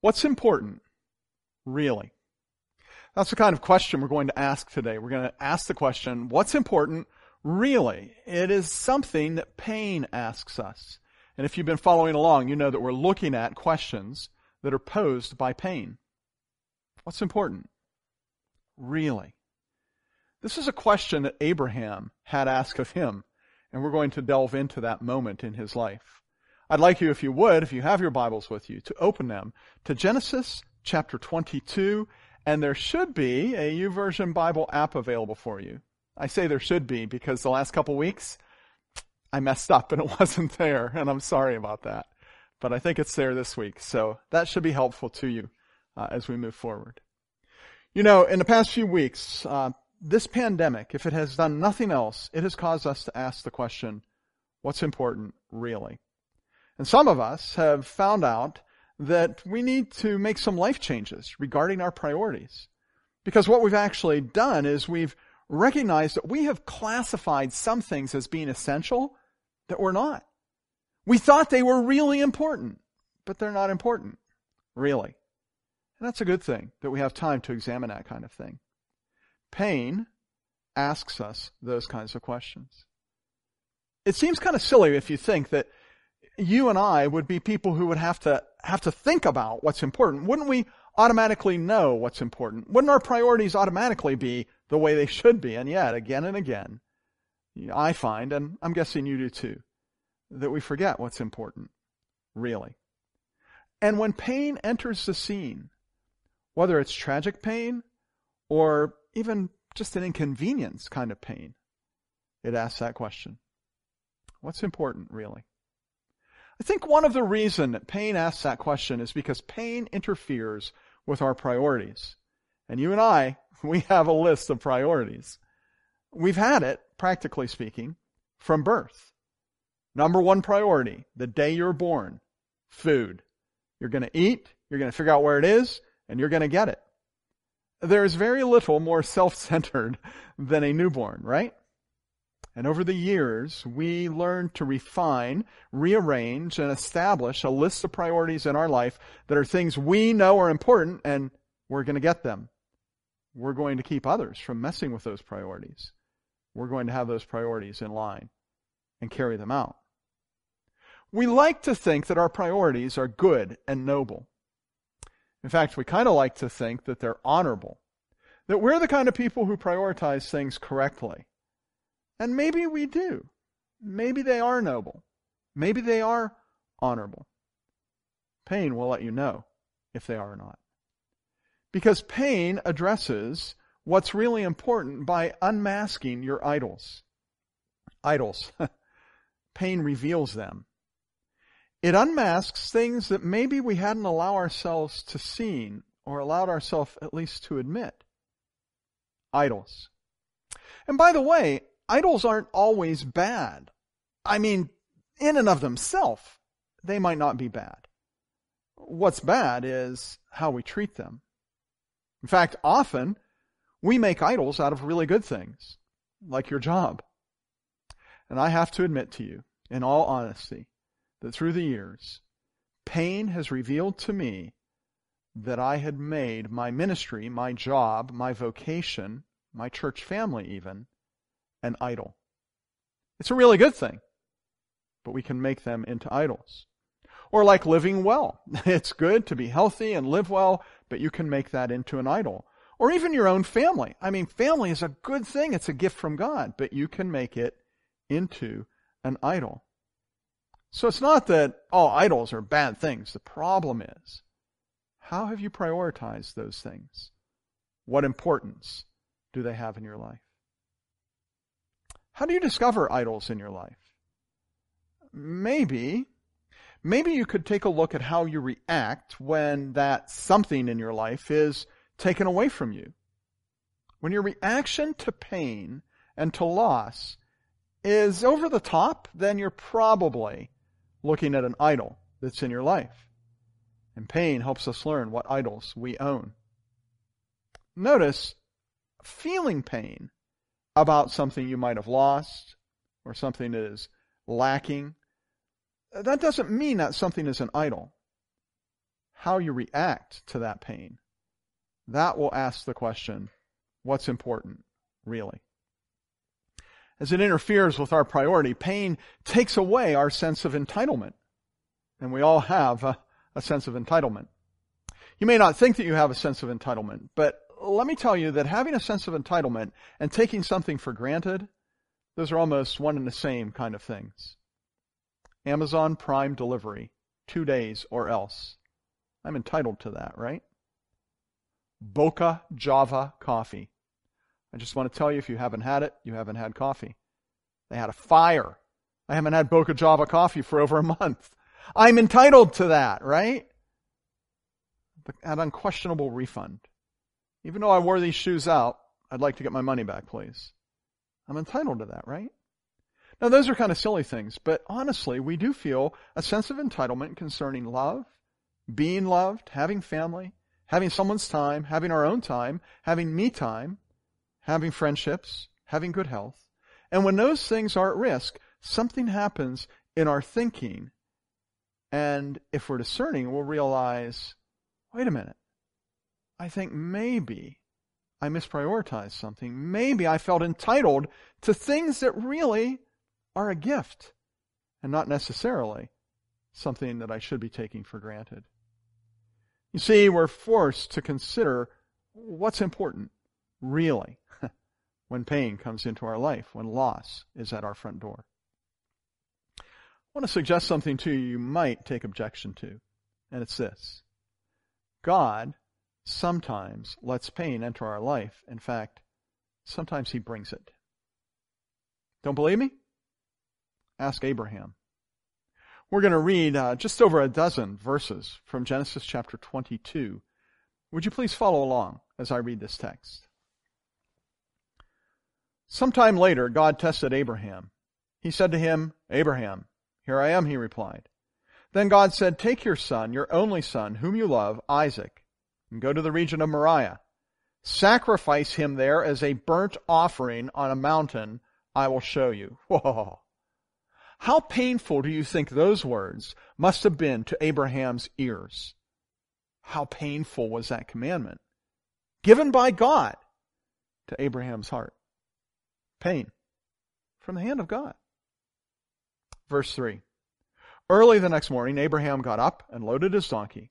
What's important? Really? That's the kind of question we're going to ask today. We're going to ask the question, what's important? Really? It is something that pain asks us. And if you've been following along, you know that we're looking at questions that are posed by pain. What's important? Really? This is a question that Abraham had asked of him, and we're going to delve into that moment in his life. I'd like you, if you would, if you have your Bibles with you, to open them to Genesis chapter 22, and there should be a YouVersion Bible app available for you. I say there should be because the last couple weeks I messed up and it wasn't there, and I'm sorry about that. But I think it's there this week, so that should be helpful to you uh, as we move forward. You know, in the past few weeks, uh, this pandemic, if it has done nothing else, it has caused us to ask the question, what's important really? And some of us have found out that we need to make some life changes regarding our priorities. Because what we've actually done is we've recognized that we have classified some things as being essential that were not. We thought they were really important, but they're not important, really. And that's a good thing that we have time to examine that kind of thing. Pain asks us those kinds of questions. It seems kind of silly if you think that you and I would be people who would have to have to think about what's important. Wouldn't we automatically know what's important? Wouldn't our priorities automatically be the way they should be? And yet, again and again, I find, and I'm guessing you do too, that we forget what's important, really. And when pain enters the scene, whether it's tragic pain or even just an inconvenience kind of pain, it asks that question. What's important, really? I think one of the reason that pain asks that question is because pain interferes with our priorities. And you and I, we have a list of priorities. We've had it, practically speaking, from birth. Number one priority, the day you're born, food. You're going to eat, you're going to figure out where it is, and you're going to get it. There is very little more self-centered than a newborn, right? And over the years, we learn to refine, rearrange, and establish a list of priorities in our life that are things we know are important and we're going to get them. We're going to keep others from messing with those priorities. We're going to have those priorities in line and carry them out. We like to think that our priorities are good and noble. In fact, we kind of like to think that they're honorable, that we're the kind of people who prioritize things correctly. And maybe we do. Maybe they are noble. Maybe they are honorable. Pain will let you know if they are or not. Because pain addresses what's really important by unmasking your idols. Idols. pain reveals them. It unmasks things that maybe we hadn't allowed ourselves to see or allowed ourselves at least to admit. Idols. And by the way, idols aren't always bad. I mean, in and of themselves, they might not be bad. What's bad is how we treat them. In fact, often we make idols out of really good things, like your job. And I have to admit to you, in all honesty, that through the years, pain has revealed to me that I had made my ministry, my job, my vocation, my church family even, an idol. It's a really good thing, but we can make them into idols. Or like living well. It's good to be healthy and live well, but you can make that into an idol. Or even your own family. I mean, family is a good thing. It's a gift from God, but you can make it into an idol. So it's not that all idols are bad things. The problem is, how have you prioritized those things? What importance do they have in your life? How do you discover idols in your life? Maybe, maybe you could take a look at how you react when that something in your life is taken away from you. When your reaction to pain and to loss is over the top, then you're probably looking at an idol that's in your life. And pain helps us learn what idols we own. Notice, feeling pain about something you might have lost or something that is lacking, that doesn't mean that something is an idol. how you react to that pain, that will ask the question, what's important, really? As it interferes with our priority, pain takes away our sense of entitlement. And we all have a, a sense of entitlement. You may not think that you have a sense of entitlement, but let me tell you that having a sense of entitlement and taking something for granted, those are almost one and the same kind of things. Amazon Prime delivery, two days or else. I'm entitled to that, right? Boca Java coffee. I just want to tell you if you haven't had it, you haven't had coffee. They had a fire. I haven't had Boca Java coffee for over a month. I'm entitled to that, right? An unquestionable refund. Even though I wore these shoes out, I'd like to get my money back, please. I'm entitled to that, right? Now, those are kind of silly things, but honestly, we do feel a sense of entitlement concerning love, being loved, having family, having someone's time, having our own time, having me time, having friendships, having good health. And when those things are at risk, something happens in our thinking. And if we're discerning, we'll realize, wait a minute. I think maybe I misprioritized something. Maybe I felt entitled to things that really are a gift and not necessarily something that I should be taking for granted. You see, we're forced to consider what's important, really, when pain comes into our life, when loss is at our front door. I want to suggest something to you you might take objection to, and it's this. God sometimes lets pain enter our life. In fact, sometimes He brings it. Don't believe me? Ask Abraham. We're going to read uh, just over a dozen verses from Genesis chapter 22. Would you please follow along as I read this text? Sometime later, God tested Abraham. He said to him, Abraham, here I am, he replied. Then God said, Take your son, your only son, whom you love, Isaac, and go to the region of Moriah. Sacrifice him there as a burnt offering on a mountain I will show you. Whoa. How painful do you think those words must have been to Abraham's ears? How painful was that commandment? Given by God to Abraham's heart. Pain from the hand of God. Verse 3. Early the next morning, Abraham got up and loaded his donkey.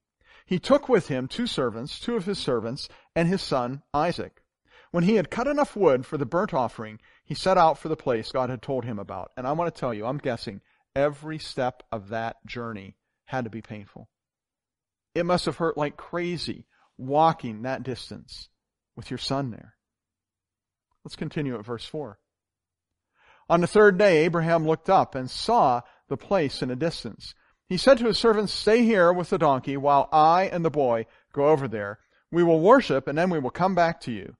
He took with him two servants, two of his servants, and his son Isaac. When he had cut enough wood for the burnt offering, he set out for the place God had told him about. And I want to tell you, I'm guessing every step of that journey had to be painful. It must have hurt like crazy walking that distance with your son there. Let's continue at verse 4. On the third day, Abraham looked up and saw the place in a distance. He said to his servants, Stay here with the donkey while I and the boy go over there. We will worship and then we will come back to you.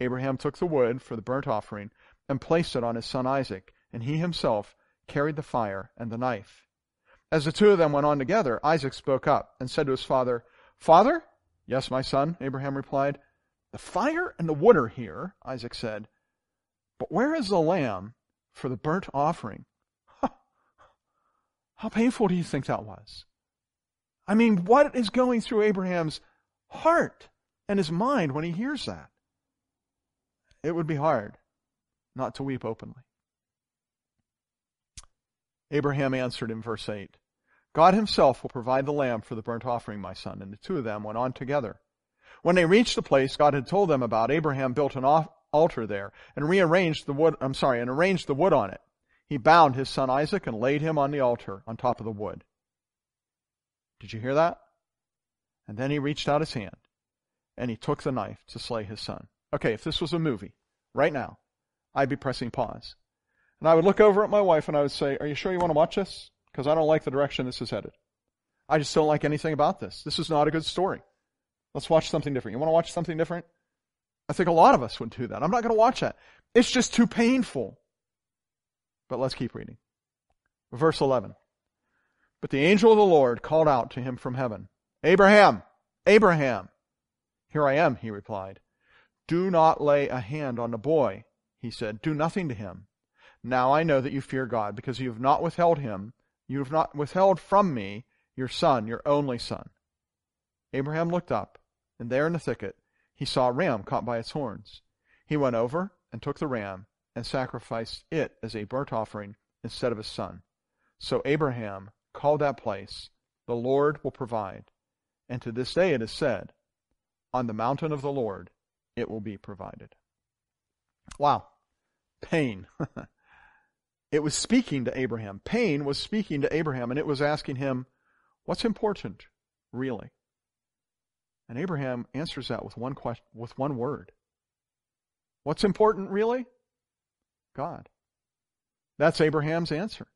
Abraham took the wood for the burnt offering and placed it on his son Isaac, and he himself carried the fire and the knife. As the two of them went on together, Isaac spoke up and said to his father, Father? Yes, my son, Abraham replied. The fire and the wood are here, Isaac said. But where is the lamb for the burnt offering? How painful do you think that was? I mean, what is going through Abraham's heart and his mind when he hears that? It would be hard not to weep openly. Abraham answered in verse 8, God himself will provide the lamb for the burnt offering, my son. And the two of them went on together. When they reached the place God had told them about, Abraham built an altar there and rearranged the wood, I'm sorry, and arranged the wood on it. He bound his son Isaac and laid him on the altar on top of the wood. Did you hear that? And then he reached out his hand and he took the knife to slay his son. Okay, if this was a movie, right now, I'd be pressing pause. And I would look over at my wife and I would say, Are you sure you want to watch this? Because I don't like the direction this is headed. I just don't like anything about this. This is not a good story. Let's watch something different. You want to watch something different? I think a lot of us would do that. I'm not going to watch that. It's just too painful. But let's keep reading. Verse 11. But the angel of the Lord called out to him from heaven, Abraham, Abraham. Here I am, he replied. Do not lay a hand on the boy, he said. Do nothing to him. Now I know that you fear God, because you have not withheld him, you have not withheld from me your son, your only son. Abraham looked up, and there in the thicket he saw a ram caught by its horns. He went over and took the ram and sacrificed it as a burnt offering instead of his son. So Abraham called that place, The Lord will provide. And to this day it is said, On the mountain of the Lord it will be provided. Wow. Pain. it was speaking to Abraham. Pain was speaking to Abraham, and it was asking him, What's important, really? And Abraham answers that with one question, with one word. What's important, really? God. That's Abraham's answer.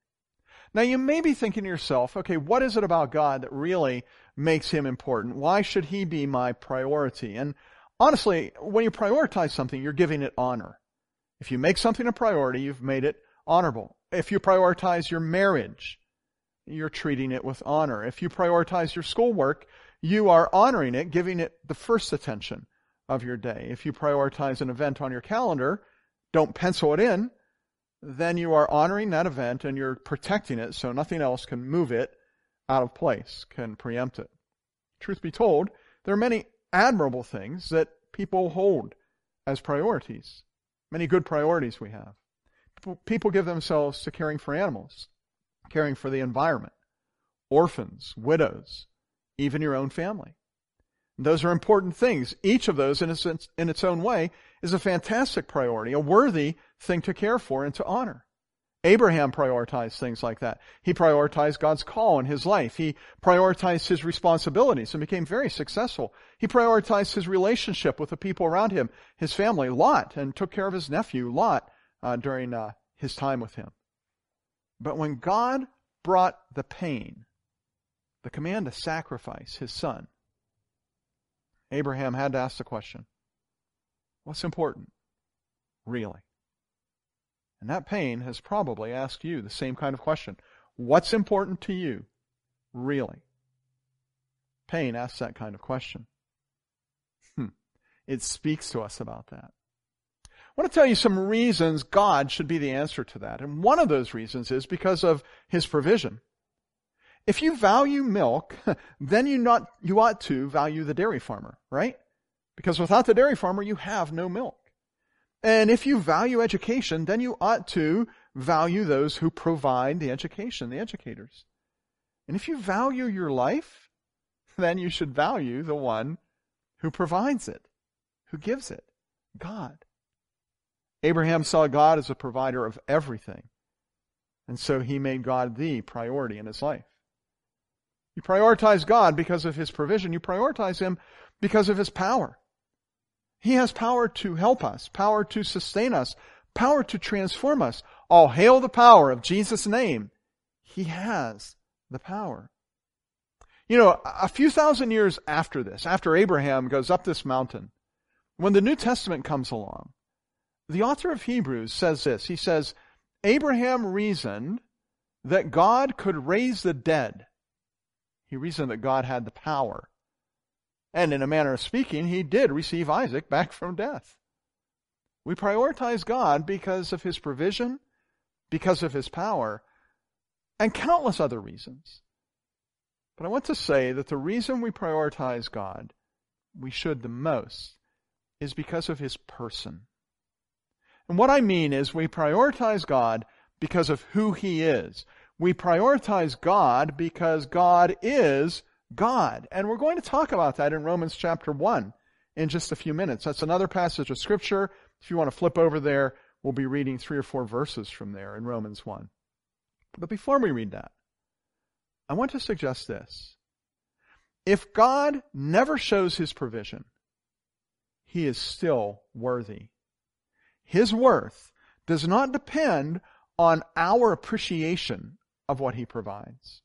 Now you may be thinking to yourself, okay, what is it about God that really makes him important? Why should he be my priority? And honestly, when you prioritize something, you're giving it honor. If you make something a priority, you've made it honorable. If you prioritize your marriage, you're treating it with honor. If you prioritize your schoolwork, you are honoring it, giving it the first attention of your day. If you prioritize an event on your calendar, don't pencil it in, then you are honoring that event and you're protecting it so nothing else can move it out of place, can preempt it. Truth be told, there are many admirable things that people hold as priorities. Many good priorities we have. People give themselves to caring for animals, caring for the environment, orphans, widows, even your own family. Those are important things. Each of those, in its, in its own way, is a fantastic priority, a worthy thing to care for and to honor. Abraham prioritized things like that. He prioritized God's call in his life. He prioritized his responsibilities and became very successful. He prioritized his relationship with the people around him, his family, Lot, and took care of his nephew, Lot, uh, during uh, his time with him. But when God brought the pain, the command to sacrifice his son, Abraham had to ask the question what's important, really? And that pain has probably asked you the same kind of question. What's important to you, really? Pain asks that kind of question. Hmm. It speaks to us about that. I want to tell you some reasons God should be the answer to that. And one of those reasons is because of His provision. If you value milk, then you not, you ought to value the dairy farmer, right? Because without the dairy farmer, you have no milk. And if you value education, then you ought to value those who provide the education, the educators. And if you value your life, then you should value the one who provides it, who gives it, God. Abraham saw God as a provider of everything. And so he made God the priority in his life. You prioritize God because of His provision. You prioritize Him because of His power. He has power to help us, power to sustain us, power to transform us. All hail the power of Jesus' name. He has the power. You know, a few thousand years after this, after Abraham goes up this mountain, when the New Testament comes along, the author of Hebrews says this. He says, Abraham reasoned that God could raise the dead he reasoned that God had the power. And in a manner of speaking, he did receive Isaac back from death. We prioritize God because of his provision, because of his power, and countless other reasons. But I want to say that the reason we prioritize God, we should the most, is because of his person. And what I mean is we prioritize God because of who he is. We prioritize God because God is God. And we're going to talk about that in Romans chapter 1 in just a few minutes. That's another passage of Scripture. If you want to flip over there, we'll be reading three or four verses from there in Romans 1. But before we read that, I want to suggest this. If God never shows his provision, he is still worthy. His worth does not depend on our appreciation of what he provides.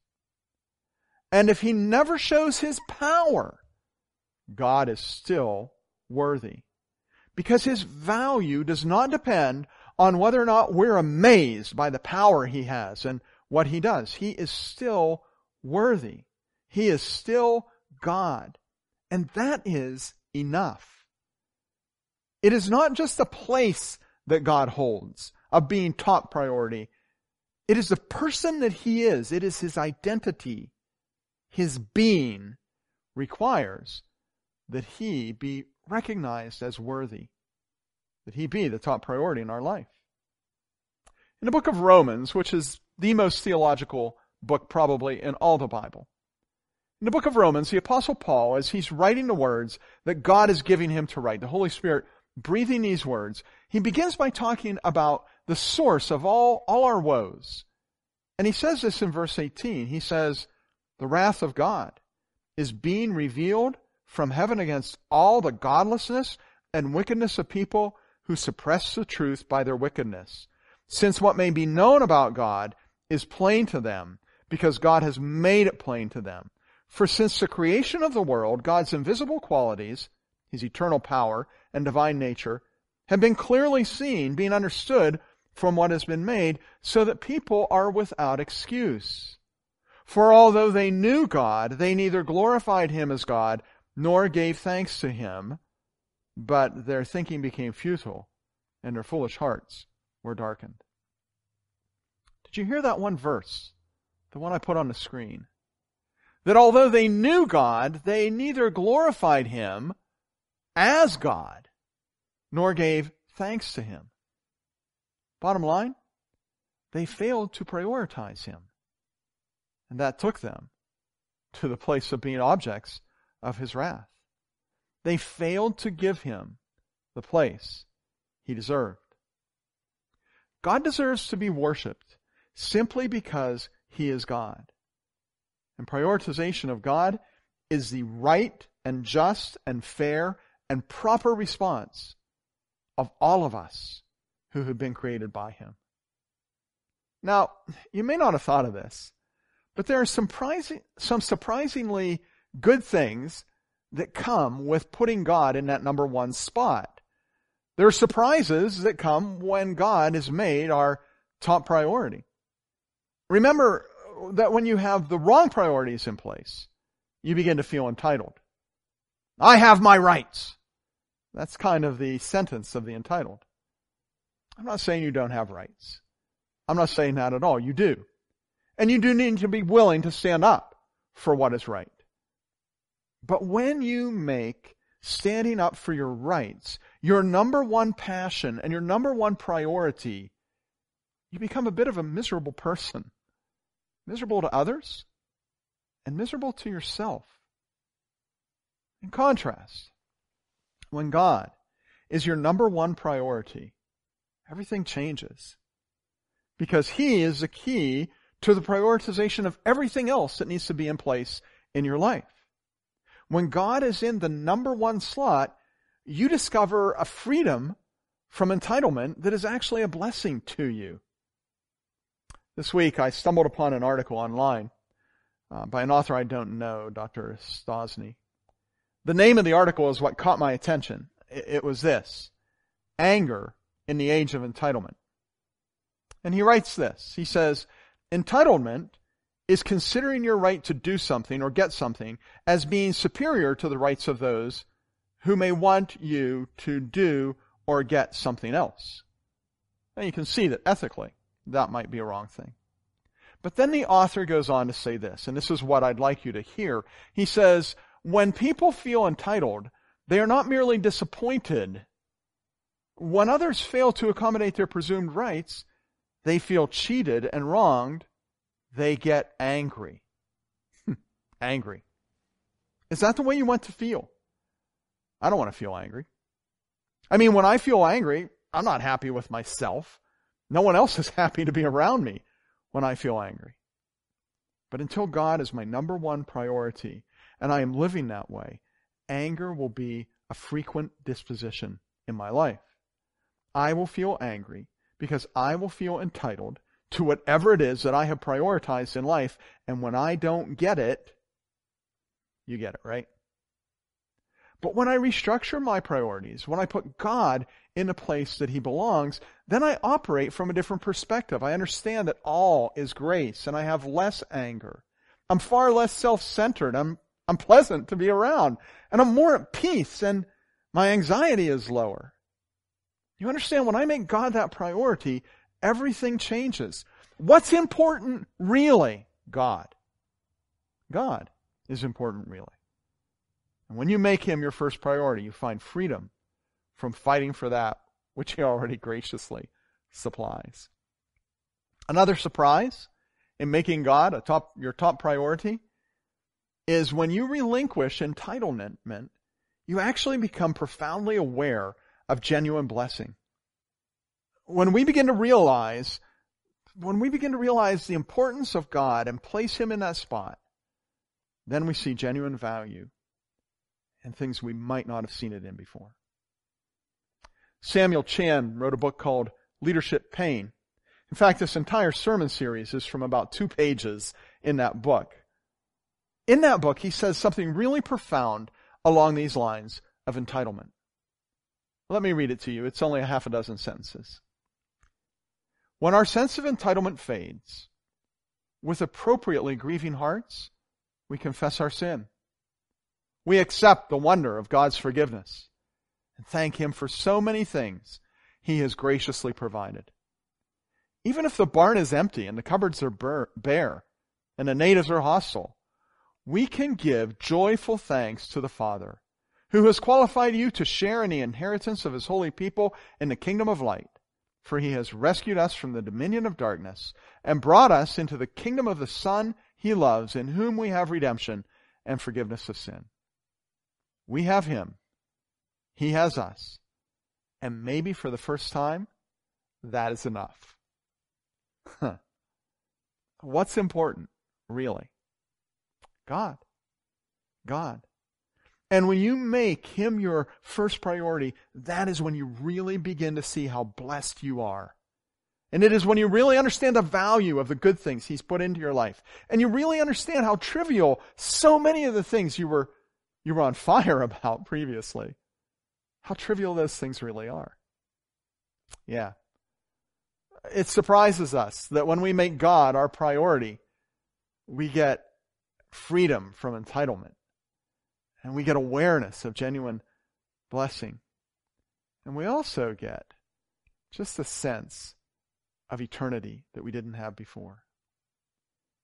And if he never shows his power, God is still worthy. Because his value does not depend on whether or not we're amazed by the power he has and what he does. He is still worthy. He is still God. And that is enough. It is not just a place that God holds of being top priority. It is the person that he is. It is his identity, his being requires that he be recognized as worthy, that he be the top priority in our life. In the book of Romans, which is the most theological book probably in all the Bible, in the book of Romans, the apostle Paul, as he's writing the words that God is giving him to write, the Holy Spirit breathing these words, he begins by talking about the source of all, all our woes. And he says this in verse 18. He says, the wrath of God is being revealed from heaven against all the godlessness and wickedness of people who suppress the truth by their wickedness. Since what may be known about God is plain to them, because God has made it plain to them. For since the creation of the world, God's invisible qualities, his eternal power and divine nature, have been clearly seen, being understood from what has been made, so that people are without excuse. For although they knew God, they neither glorified him as God nor gave thanks to him, but their thinking became futile, and their foolish hearts were darkened. Did you hear that one verse? The one I put on the screen that although they knew God, they neither glorified him as God nor gave thanks to him. Bottom line, they failed to prioritize him. And that took them to the place of being objects of his wrath. They failed to give him the place he deserved. God deserves to be worshiped simply because he is God. And prioritization of God is the right and just and fair and proper response of all of us who have been created by Him. Now, you may not have thought of this, but there are some, surprising, some surprisingly good things that come with putting God in that number one spot. There are surprises that come when God is made our top priority. Remember that when you have the wrong priorities in place, you begin to feel entitled. I have my rights. That's kind of the sentence of the entitled. I'm not saying you don't have rights. I'm not saying that at all. You do. And you do need to be willing to stand up for what is right. But when you make standing up for your rights your number one passion and your number one priority, you become a bit of a miserable person miserable to others, and miserable to yourself. In contrast, when God is your number one priority, everything changes. Because He is the key to the prioritization of everything else that needs to be in place in your life. When God is in the number one slot, you discover a freedom from entitlement that is actually a blessing to you. This week I stumbled upon an article online uh, by an author I don't know, Dr. Stosny. The name of the article is what caught my attention. It, it was this Anger in the Age of Entitlement. And he writes this He says, Entitlement is considering your right to do something or get something as being superior to the rights of those who may want you to do or get something else. And you can see that ethically that might be a wrong thing. But then the author goes on to say this, and this is what I'd like you to hear. He says, when people feel entitled, they are not merely disappointed. When others fail to accommodate their presumed rights, they feel cheated and wronged. They get angry. Hmm, angry. Is that the way you want to feel? I don't want to feel angry. I mean, when I feel angry, I'm not happy with myself. No one else is happy to be around me when I feel angry. But until God is my number one priority and I am living that way, anger will be a frequent disposition in my life. I will feel angry because I will feel entitled to whatever it is that I have prioritized in life. And when I don't get it, you get it, right? But when I restructure my priorities, when I put God in a place that he belongs, then I operate from a different perspective. I understand that all is grace and I have less anger. I'm far less self-centered. I'm, I'm pleasant to be around and I'm more at peace and my anxiety is lower. You understand when I make God that priority, everything changes. What's important really? God. God is important really. And when you make him your first priority, you find freedom from fighting for that which he already graciously supplies. Another surprise in making God a top, your top priority is when you relinquish entitlement, you actually become profoundly aware of genuine blessing. When we begin to realize, when we begin to realize the importance of God and place Him in that spot, then we see genuine value and things we might not have seen it in before. Samuel Chand wrote a book called Leadership Pain. In fact, this entire sermon series is from about two pages in that book. In that book, he says something really profound along these lines of entitlement. Let me read it to you. It's only a half a dozen sentences. When our sense of entitlement fades, with appropriately grieving hearts, we confess our sin. We accept the wonder of God's forgiveness and thank Him for so many things He has graciously provided. Even if the barn is empty and the cupboards are bare and the natives are hostile, we can give joyful thanks to the Father who has qualified you to share in the inheritance of His holy people in the kingdom of light. For He has rescued us from the dominion of darkness and brought us into the kingdom of the Son He loves, in whom we have redemption and forgiveness of sin. We have Him. He has us. And maybe for the first time, that is enough. Huh. What's important, really? God. God. And when you make Him your first priority, that is when you really begin to see how blessed you are. And it is when you really understand the value of the good things He's put into your life. And you really understand how trivial so many of the things you were, you were on fire about previously. How trivial those things really are. Yeah. It surprises us that when we make God our priority, we get freedom from entitlement. And we get awareness of genuine blessing. And we also get just a sense of eternity that we didn't have before.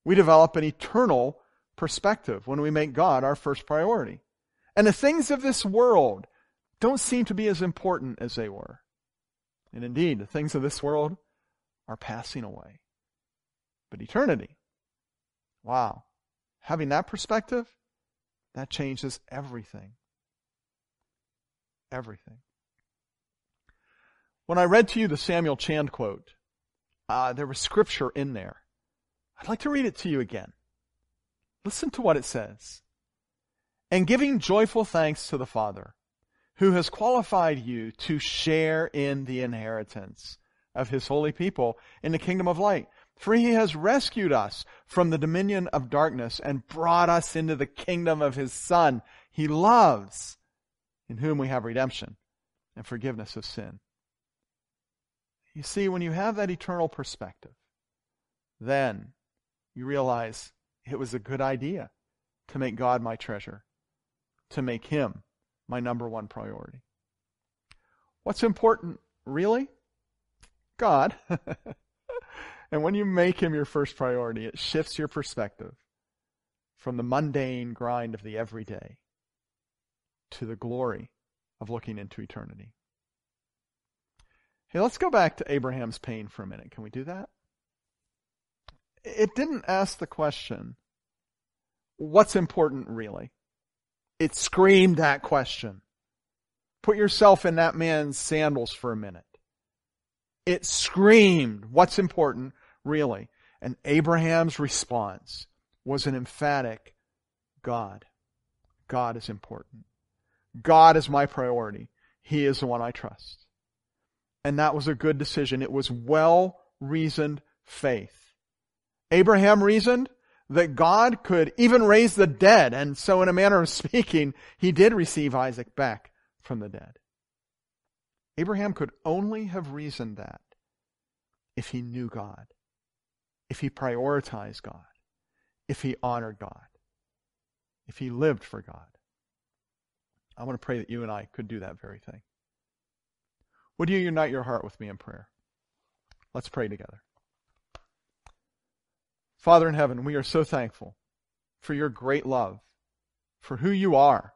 We develop an eternal perspective when we make God our first priority. And the things of this world don't seem to be as important as they were. And indeed, the things of this world are passing away. But eternity, wow. Having that perspective, that changes everything. Everything. When I read to you the Samuel Chand quote, uh, there was scripture in there. I'd like to read it to you again. Listen to what it says. And giving joyful thanks to the Father, who has qualified you to share in the inheritance of his holy people in the kingdom of light. For he has rescued us from the dominion of darkness and brought us into the kingdom of his Son. He loves, in whom we have redemption and forgiveness of sin. You see, when you have that eternal perspective, then you realize it was a good idea to make God my treasure, to make him my number one priority. What's important, really? God. and when you make him your first priority, it shifts your perspective from the mundane grind of the everyday to the glory of looking into eternity. Hey, let's go back to Abraham's pain for a minute. Can we do that? It didn't ask the question, what's important really? It screamed that question. Put yourself in that man's sandals for a minute. It screamed, what's important, really? And Abraham's response was an emphatic God. God is important. God is my priority. He is the one I trust. And that was a good decision. It was well reasoned faith. Abraham reasoned, that God could even raise the dead. And so in a manner of speaking, he did receive Isaac back from the dead. Abraham could only have reasoned that if he knew God, if he prioritized God, if he honored God, if he lived for God. I want to pray that you and I could do that very thing. Would you unite your heart with me in prayer? Let's pray together. Father in heaven, we are so thankful for your great love, for who you are,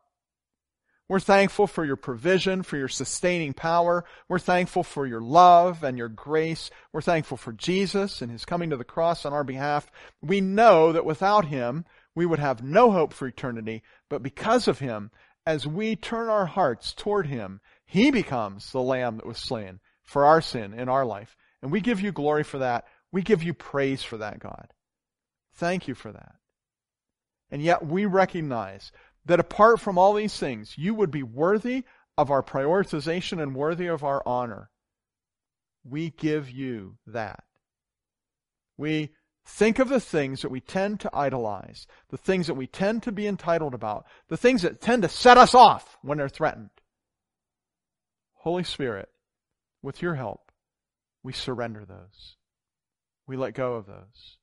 We're thankful for your provision, for your sustaining power. We're thankful for your love and your grace. We're thankful for Jesus and his coming to the cross on our behalf. We know that without him, we would have no hope for eternity, but because of him, as we turn our hearts toward him, he becomes the lamb that was slain for our sin in our life. And we give you glory for that. We give you praise for that, God. Thank you for that. And yet we recognize that apart from all these things, you would be worthy of our prioritization and worthy of our honor. We give you that. We think of the things that we tend to idolize, the things that we tend to be entitled about, the things that tend to set us off when they're threatened. Holy Spirit, with your help, we surrender those. We let go of those.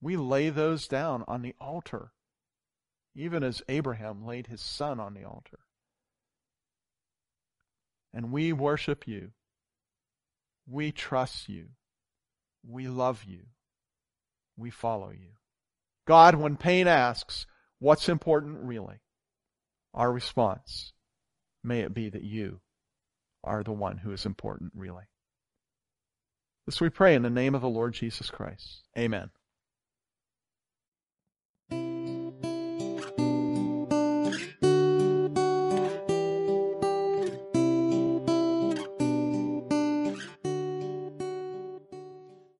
We lay those down on the altar even as Abraham laid his son on the altar. And we worship you. We trust you. We love you. We follow you. God, when pain asks, what's important really? Our response, may it be that you are the one who is important really. This we pray in the name of the Lord Jesus Christ. Amen.